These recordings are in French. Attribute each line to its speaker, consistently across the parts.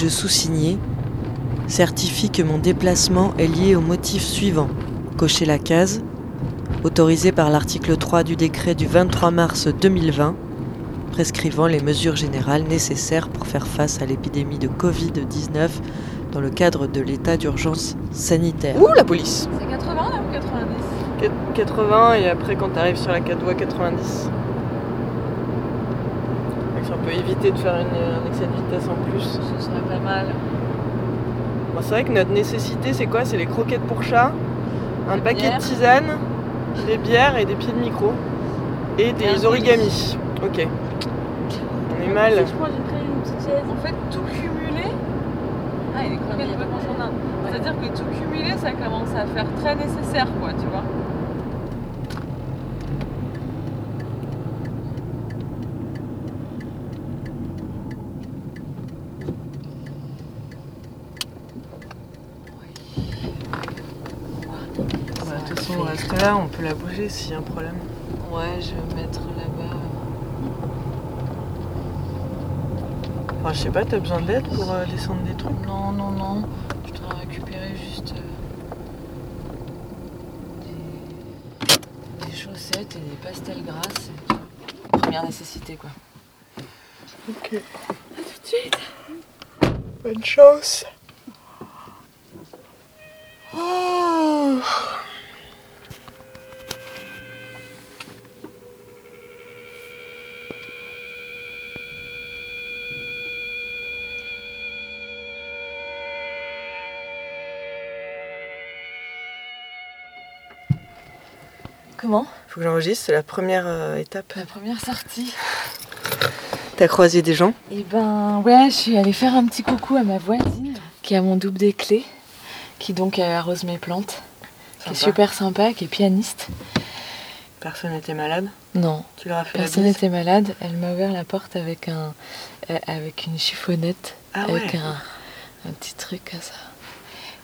Speaker 1: Je sous-signais certifie que mon déplacement est lié au motif suivant. Cocher la case, autorisé par l'article 3 du décret du 23 mars 2020, prescrivant les mesures générales nécessaires pour faire face à l'épidémie de Covid-19 dans le cadre de l'état d'urgence sanitaire.
Speaker 2: Ouh, la police
Speaker 3: C'est 80 là ou 90
Speaker 2: Quat- 80 et après quand t'arrives sur la 4 voies 90. Si on peut éviter de faire une, un excès de vitesse en plus.
Speaker 3: Ce serait pas mal.
Speaker 2: Bon, c'est vrai que notre nécessité c'est quoi? C'est les croquettes pour chat, un paquet
Speaker 3: bières.
Speaker 2: de tisane, des bières et des pieds de micro. Et des origamis. Ok. On est mal.
Speaker 3: Je crois que j'ai pris une petite chaise. En fait, tout cumulé. Ah, il est. C'est-à-dire que tout cumulé, ça commence à faire très nécessaire, quoi, tu vois.
Speaker 2: Façon, on reste là, on peut la bouger s'il y a un problème.
Speaker 3: Ouais, je vais mettre là-bas.
Speaker 2: Enfin, je sais pas, t'as besoin d'aide pour euh, descendre des trucs?
Speaker 3: Non, non, non. Je dois récupérer juste euh, des, des chaussettes et des pastels grasses. Première nécessité, quoi.
Speaker 2: Ok. A tout de suite. Bonne chance.
Speaker 3: Comment
Speaker 2: Faut que j'enregistre, c'est la première euh, étape.
Speaker 3: La première sortie.
Speaker 2: T'as croisé des gens
Speaker 3: Eh ben ouais, je suis allée faire un petit coucou à ma voisine qui a mon double des clés, qui donc arrose mes plantes, qui est super sympa, qui est pianiste.
Speaker 2: Personne n'était malade
Speaker 3: Non,
Speaker 2: Tu leur as fait
Speaker 3: personne n'était malade. Elle m'a ouvert la porte avec un euh, avec une chiffonnette,
Speaker 2: Ah
Speaker 3: avec
Speaker 2: ouais.
Speaker 3: un, un petit truc comme ça.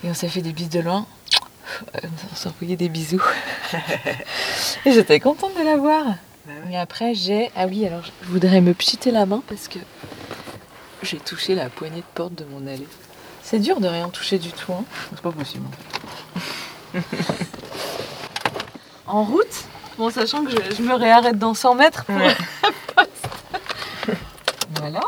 Speaker 3: Et on s'est fait des bises de loin. Euh, On s'est envoyé des bisous. Et j'étais contente de la voir.
Speaker 2: Bah ouais.
Speaker 3: Et après, j'ai. Ah oui, alors je voudrais me pchiter la main parce que j'ai touché la poignée de porte de mon allée. C'est dur de rien toucher du tout, hein. C'est pas possible. en route Bon, sachant que je, je me réarrête dans 100 mètres pour
Speaker 2: Ouais.
Speaker 3: la poste. voilà.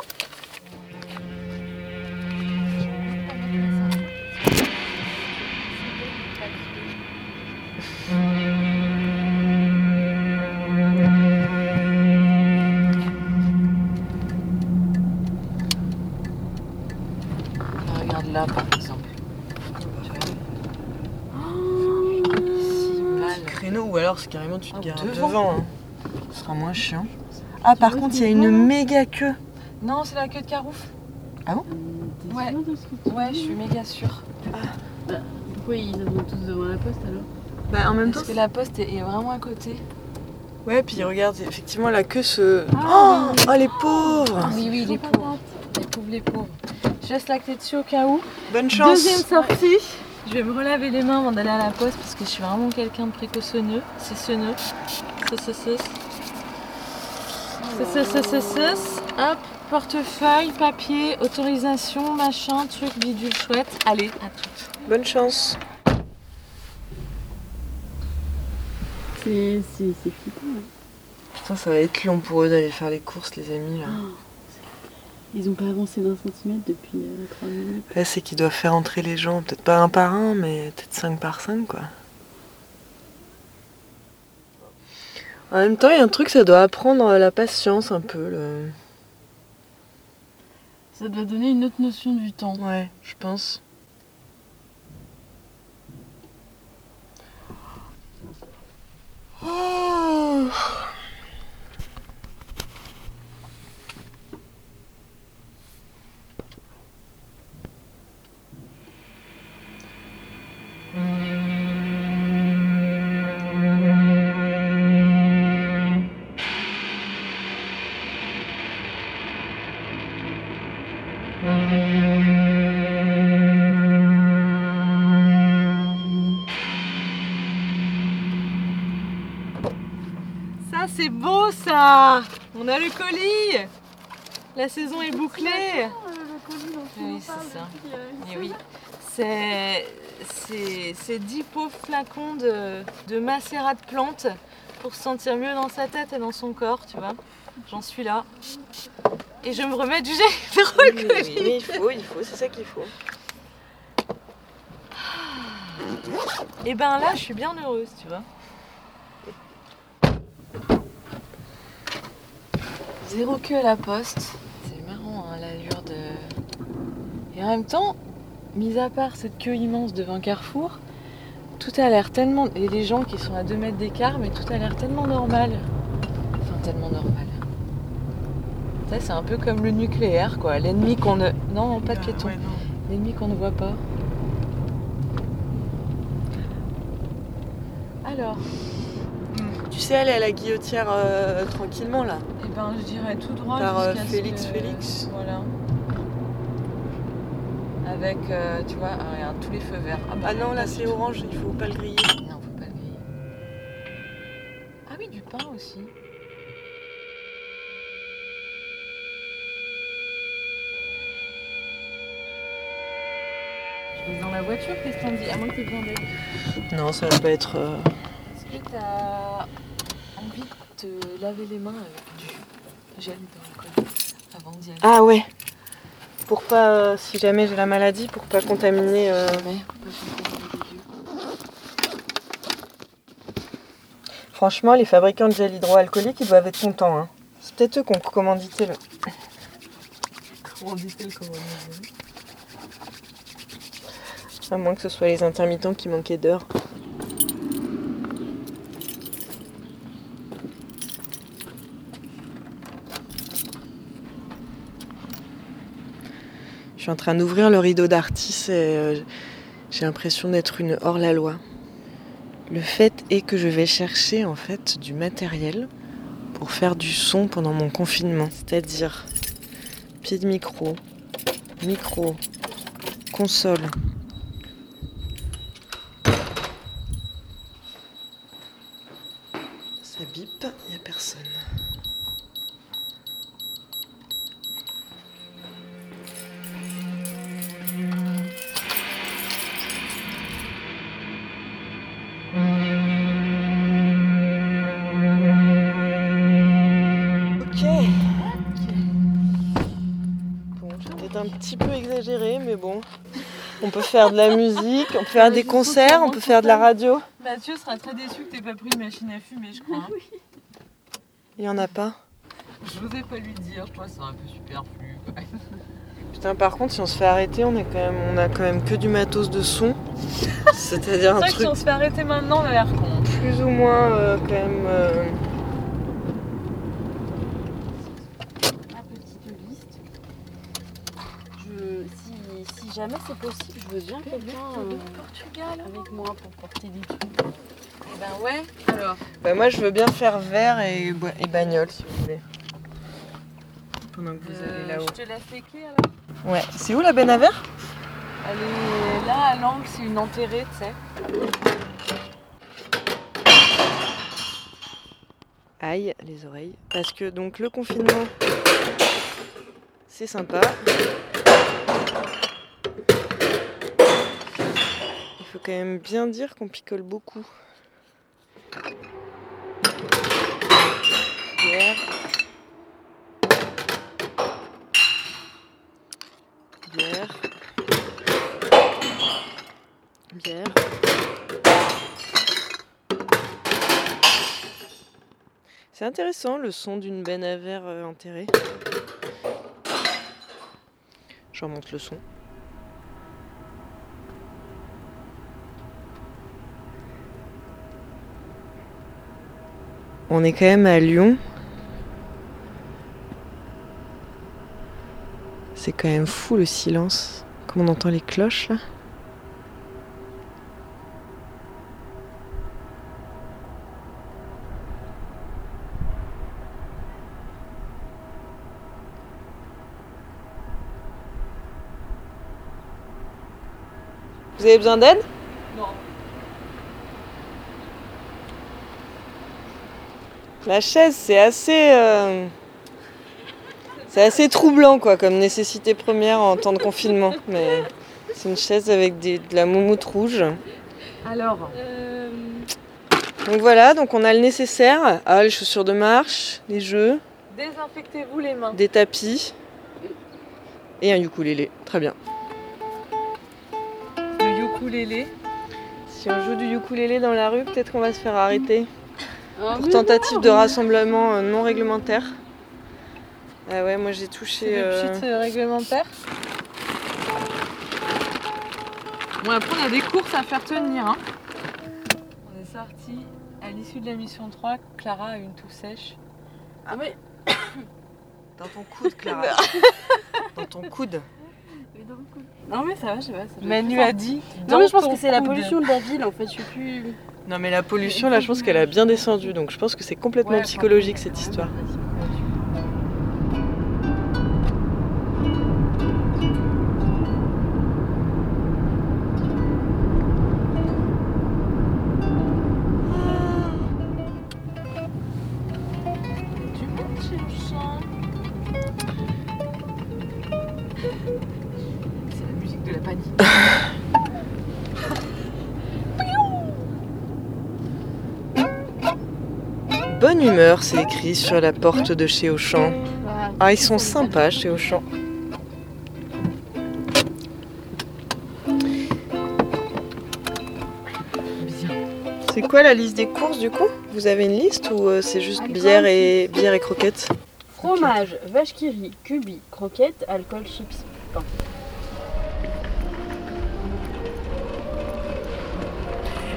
Speaker 2: Tu te
Speaker 3: Ah,
Speaker 2: gares
Speaker 3: devant.
Speaker 2: devant. hein. Ce sera moins chiant. Ah par contre il y a une méga queue.
Speaker 3: Non, c'est la queue de carouf.
Speaker 2: Ah bon
Speaker 3: Ouais. Ouais, je suis méga sûre.
Speaker 4: Pourquoi ils vont tous devant la poste alors
Speaker 2: Bah en même temps.
Speaker 3: Parce que la poste est est vraiment à côté.
Speaker 2: Ouais puis regarde effectivement la queue se.
Speaker 4: Ah,
Speaker 2: oh, oh, les pauvres
Speaker 3: Oui, oui, les pauvres. Les pauvres, les pauvres. Je laisse la clé dessus au cas où.
Speaker 2: Bonne chance
Speaker 3: Deuxième sortie. Je vais me relaver les mains avant d'aller à la poste parce que je suis vraiment quelqu'un de précautionneux. C'est. Ce, ce, ce. Ce, ce, ce, ce, ce. Hop, portefeuille, papier, autorisation, machin, truc, bidule chouette. Allez, à toutes.
Speaker 2: Bonne chance
Speaker 4: C'est c'est- c'est flippant. ouais.
Speaker 2: Putain ça va être long pour eux d'aller faire les courses les amis là.
Speaker 4: Ils ont pas avancé d'un centimètre depuis 3 minutes.
Speaker 2: Ouais, c'est qu'ils doivent faire entrer les gens, peut-être pas un par un, mais peut-être 5 par 5 quoi. En même temps, il y a un truc, ça doit apprendre la patience un peu. Le...
Speaker 4: Ça doit donner une autre notion du temps.
Speaker 2: Ouais, je pense. Oh.
Speaker 3: C'est beau ça On a le colis La saison est bouclée
Speaker 4: colis dont tu
Speaker 3: Oui, c'est ça.
Speaker 4: depuis, euh,
Speaker 3: Et oui, c'est c'est c'est 10 pauvres flacons de, de macérat de plantes pour se sentir mieux dans sa tête et dans son corps, tu vois. J'en suis là. Et je me remets du gel
Speaker 2: Oui, oui, mais il faut, il faut, c'est ça qu'il faut.
Speaker 3: Et ben là, je suis bien heureuse, tu vois. Zéro queue à la poste. C'est marrant, hein, l'allure de. Et en même temps, mis à part cette queue immense devant Carrefour, tout a l'air tellement. Et les gens qui sont à 2 mètres d'écart, mais tout a l'air tellement normal. Enfin, tellement normal. Ça, c'est un peu comme le nucléaire, quoi. L'ennemi qu'on ne. Non, pas de piéton. L'ennemi qu'on ne voit pas. Alors,
Speaker 2: Tu sais aller à la guillotière euh, tranquillement là.
Speaker 3: Ben, je dirais tout droit
Speaker 2: Par, euh, Félix
Speaker 3: que-
Speaker 2: Félix.
Speaker 3: Voilà. Avec, euh, tu vois, ah, regarde, tous les feux verts. bah,
Speaker 2: Ah non, là c'est orange, il faut pas le griller.
Speaker 3: Non, faut pas le griller. Ah oui, du pain aussi. Je vais dans la voiture, qu'est-ce qu'on dit? À moins que tu besoin d'aide.
Speaker 2: Non, ça va pas être. euh,
Speaker 3: Est-ce que tu as envie de te laver les mains avec du gel avant d'y aller
Speaker 2: Ah ouais. Pour pas, euh, si jamais j'ai la maladie, pour pas contaminer. euh,
Speaker 3: Ouais, pas yeux.
Speaker 2: Franchement, les fabricants de gel hydroalcoolique, ils doivent être contents. Hein. C'est peut-être eux qui ont commandité le.
Speaker 3: Comment dit-elle comment dire
Speaker 2: À moins que ce soit les intermittents qui manquaient d'heures. Suis en train d'ouvrir le rideau d'artiste et euh, j'ai l'impression d'être une hors-la-loi. Le fait est que je vais chercher en fait du matériel pour faire du son pendant mon confinement, c'est-à-dire pied de micro, micro, console, un petit peu exagéré, mais bon. On peut faire de la musique, on peut faire des concerts, on peut faire de la radio.
Speaker 3: Mathieu sera très déçu que t'aies pas pris une machine à fumer, je crois. hein.
Speaker 2: Il n'y en a pas.
Speaker 3: Je n'osais pas lui dire, je crois que c'est un peu superflu.
Speaker 2: Putain, par contre, si on se fait arrêter, on, est quand même, on a quand même que du matos de son. C'est-à-dire
Speaker 3: C'est
Speaker 2: un
Speaker 3: vrai que
Speaker 2: truc
Speaker 3: si on se fait arrêter maintenant, on a l'air con.
Speaker 2: plus ou moins euh, quand même. euh,
Speaker 4: Ma petite liste. Je, si, si jamais c'est possible, je veux bien quelqu'un euh,
Speaker 3: Portugal.
Speaker 4: avec moi pour porter des trucs.
Speaker 3: Eh ben ouais, alors.
Speaker 2: Bah, moi, je veux bien faire verre et, et bagnole, si vous voulez. Pendant que vous allez là-haut.
Speaker 3: Euh, Je te laisse les clés alors.
Speaker 2: Ouais. C'est où la benne à verre?
Speaker 3: Elle est là à l'angle, c'est une enterrée, tu sais.
Speaker 2: Aïe, les oreilles. Parce que donc le confinement, c'est sympa. Il faut quand même bien dire qu'on picole beaucoup. Bière. Bière. Bière. C'est intéressant le son d'une benne à verre euh, enterrée. Je remonte le son. On est quand même à Lyon. C'est quand même fou le silence. Comme on entend les cloches là. Vous avez besoin d'aide? La chaise, c'est assez. euh, C'est assez troublant quoi comme nécessité première en temps de confinement. Mais c'est une chaise avec des- de la moumoute rouge.
Speaker 3: Alors,
Speaker 4: Euh,
Speaker 2: Donc voilà, donc on a le nécessaire. Ah, les chaussures de marche, les jeux,
Speaker 3: désinfectez-vous les mains.
Speaker 2: des tapis et un ukulélé. Très bien.
Speaker 3: Le ukulélé.
Speaker 2: Si on joue du ukulélé dans la rue, peut-être qu'on va se faire arrêter
Speaker 4: ah,
Speaker 2: pour
Speaker 4: mais
Speaker 2: tentative
Speaker 4: non.
Speaker 2: de rassemblement euh, non réglementaire. Ah ouais, moi j'ai touché.
Speaker 3: Le
Speaker 2: euh,
Speaker 3: euh, réglementaire. Bon, après, on a des courses à faire tenir. hein. On est sorti à l'issue de la mission 3. Clara a une toux sèche.
Speaker 4: Ah oui.
Speaker 2: Dans ton coude, Clara. dans ton coude.
Speaker 4: Non mais ça va, je sais pas. ça
Speaker 3: Manu a dit.
Speaker 4: Non mais je pense que c'est la pollution de la ville en fait, je suis plus.
Speaker 2: Non mais la pollution, là, je pense qu'elle a bien descendu. Donc je pense que c'est complètement psychologique cette histoire.
Speaker 3: C'est
Speaker 2: écrit sur la porte de chez Auchan. Ah, ils sont sympas chez Auchan. C'est quoi la liste des courses du coup? Vous avez une liste ou euh, c'est juste bière et bière et croquettes?
Speaker 4: Fromage, vache qui rit, cubi, croquettes, alcool, chips, pain.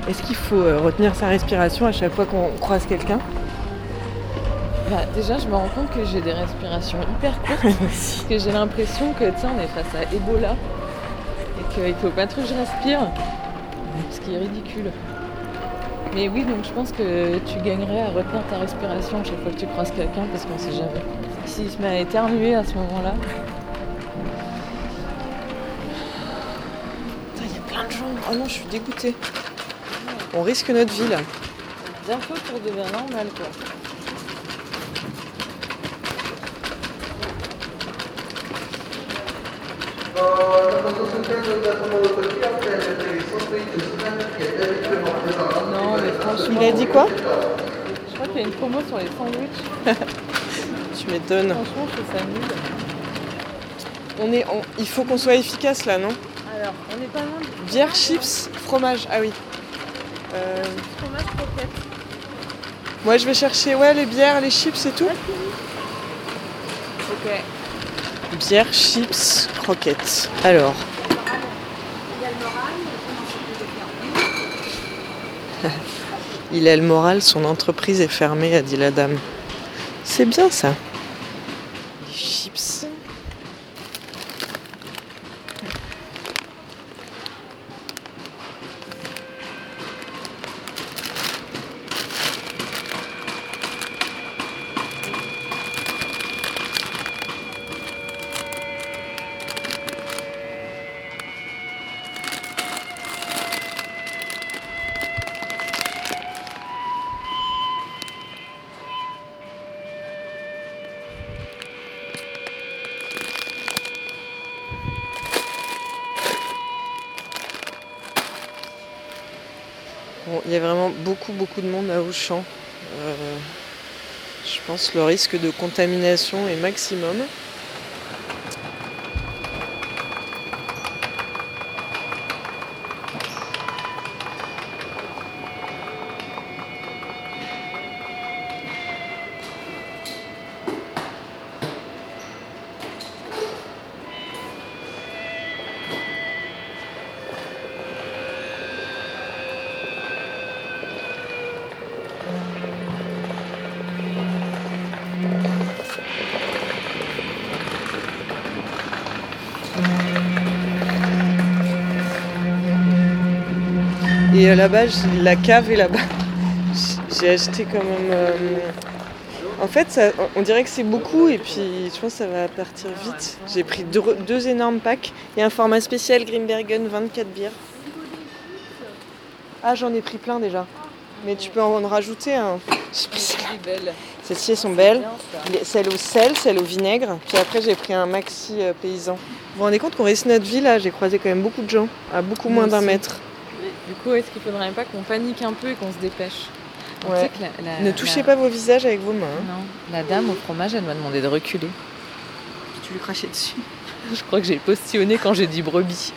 Speaker 2: Est-ce qu'il faut euh, retenir sa respiration à chaque fois qu'on croise quelqu'un?
Speaker 3: Bah, déjà, je me rends compte que j'ai des respirations hyper courtes. Parce que j'ai l'impression que, tiens, on est face à Ebola. Et qu'il faut pas trop que je respire. Ce qui est ridicule. Mais oui, donc je pense que tu gagnerais à retenir ta respiration chaque fois que tu croises quelqu'un parce qu'on sait jamais. S'il se met à éternuer à ce moment-là,
Speaker 2: Putain, Il y a plein de gens. Oh non, je suis dégoûtée. On risque notre vie là.
Speaker 3: bientôt pour devenir normal quoi. Non, mais franchement,
Speaker 2: Il a dit quoi
Speaker 3: je crois qu'il y a une promo sur les sandwichs.
Speaker 2: Tu m'étonnes.
Speaker 3: Franchement, je trouve ça nul.
Speaker 2: On est, on- Il faut qu'on soit efficace là, non?
Speaker 3: Alors, on est pas loin du
Speaker 2: Bière, chips, fromage. Ah oui. Euh,
Speaker 3: fromage croquette.
Speaker 2: moi je vais chercher ouais, les bières, les chips et tout.
Speaker 3: Ok.
Speaker 2: Bière, chips, croquettes. Alors. Il a le moral, son entreprise est fermée, a dit la dame. C'est bien ça. Les chips. Il y a vraiment beaucoup, beaucoup de monde à Auchan. Euh, je pense que le risque de contamination est maximum. Et là-bas, la cave est là-bas. J'ai acheté quand même. euh, En fait, ça- on dirait que c'est beaucoup et puis je pense que ça va partir vite. J'ai pris deux, deux énormes packs et un format spécial Grimbergen 24 bières. Ah, j'en ai pris plein déjà. Mais tu peux en rajouter un. Celles-ci, elles sont belles.
Speaker 3: Bien, ça.
Speaker 2: Les- Celle au sel, celle au vinaigre. Puis après, j'ai pris un maxi euh, paysan. Vous vous rendez compte qu'on réussit notre vie là? J'ai croisé quand même beaucoup de gens, à beaucoup
Speaker 3: Moi
Speaker 2: moins d'un mètre.
Speaker 3: Du coup, est-ce qu'il faudrait pas qu'on panique un peu et qu'on se dépêche Donc,
Speaker 2: Ouais.
Speaker 3: tu sais que la- la-
Speaker 2: Ne touchez
Speaker 3: la-
Speaker 2: pas vos visages avec vos mains. hein.
Speaker 3: Non, la dame au fromage, elle m'a demandé de reculer.
Speaker 2: Tu lui crachais dessus.
Speaker 3: Je crois que j'ai postillonné quand j'ai dit brebis.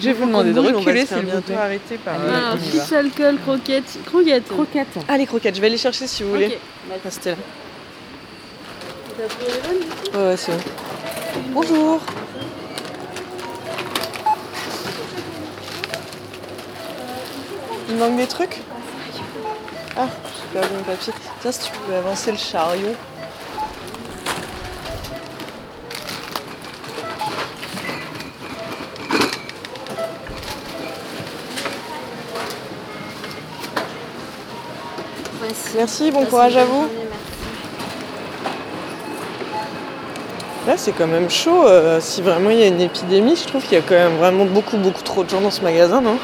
Speaker 3: Je vais vous demander de reculer s'il vous plaît.
Speaker 2: arrêter par.
Speaker 3: Allez,
Speaker 2: euh,
Speaker 4: fiche alcool, croquette. Croquette. Croquette.
Speaker 2: Ah, les croquettes, je vais les chercher si vous voulez.
Speaker 4: Ok.
Speaker 2: Restez là.
Speaker 4: T'as pris les bonnes, du coup
Speaker 2: Ouais, ouais, c'est bon. Bonjour. Il manque des trucs Ah, j'ai perdu mon papier. Tiens, si tu peux avancer le chariot. Merci, bon courage à vous. Là, c'est quand même chaud. euh, si vraiment il y a une épidémie, je trouve qu'il y a quand même vraiment beaucoup, beaucoup trop de gens dans ce magasin, non?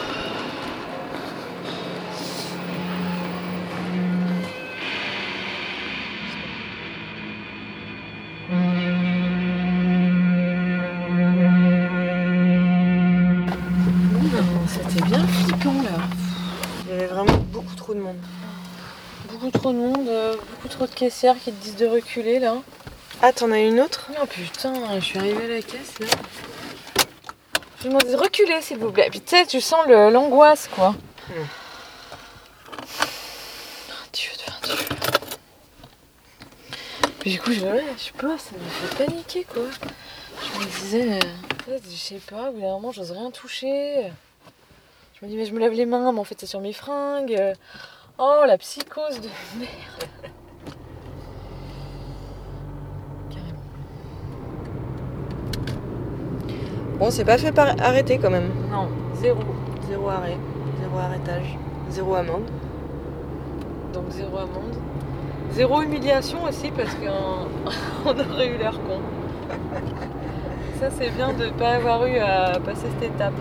Speaker 2: Trop de
Speaker 3: caissières qui te disent de reculer là.
Speaker 2: Ah, t'en as une autre?
Speaker 3: Oh putain, je suis arrivée à la caisse là. Je demande de reculer s'il vous plaît. Puis tu sais, tu sens l'angoisse quoi.
Speaker 2: Hmm.
Speaker 3: Dieu Dieu. Puis du coup, je, ouais, je sais pas, ça me fait paniquer quoi. Je me disais, euh, je sais pas, au bout d'un moment, j'ose rien toucher. Je me dis, mais je me lave les mains, mais en fait, c'est sur mes fringues. Oh, la psychose de merde.
Speaker 2: Bon, c'est pas fait par arrêter quand même.
Speaker 3: Non, zéro.
Speaker 2: Zéro arrêt, zéro arrêtage, zéro amende.
Speaker 3: Donc zéro amende. Zéro humiliation aussi parce qu'on on aurait eu l'air con. Ça c'est bien de ne pas avoir eu à passer cette étape.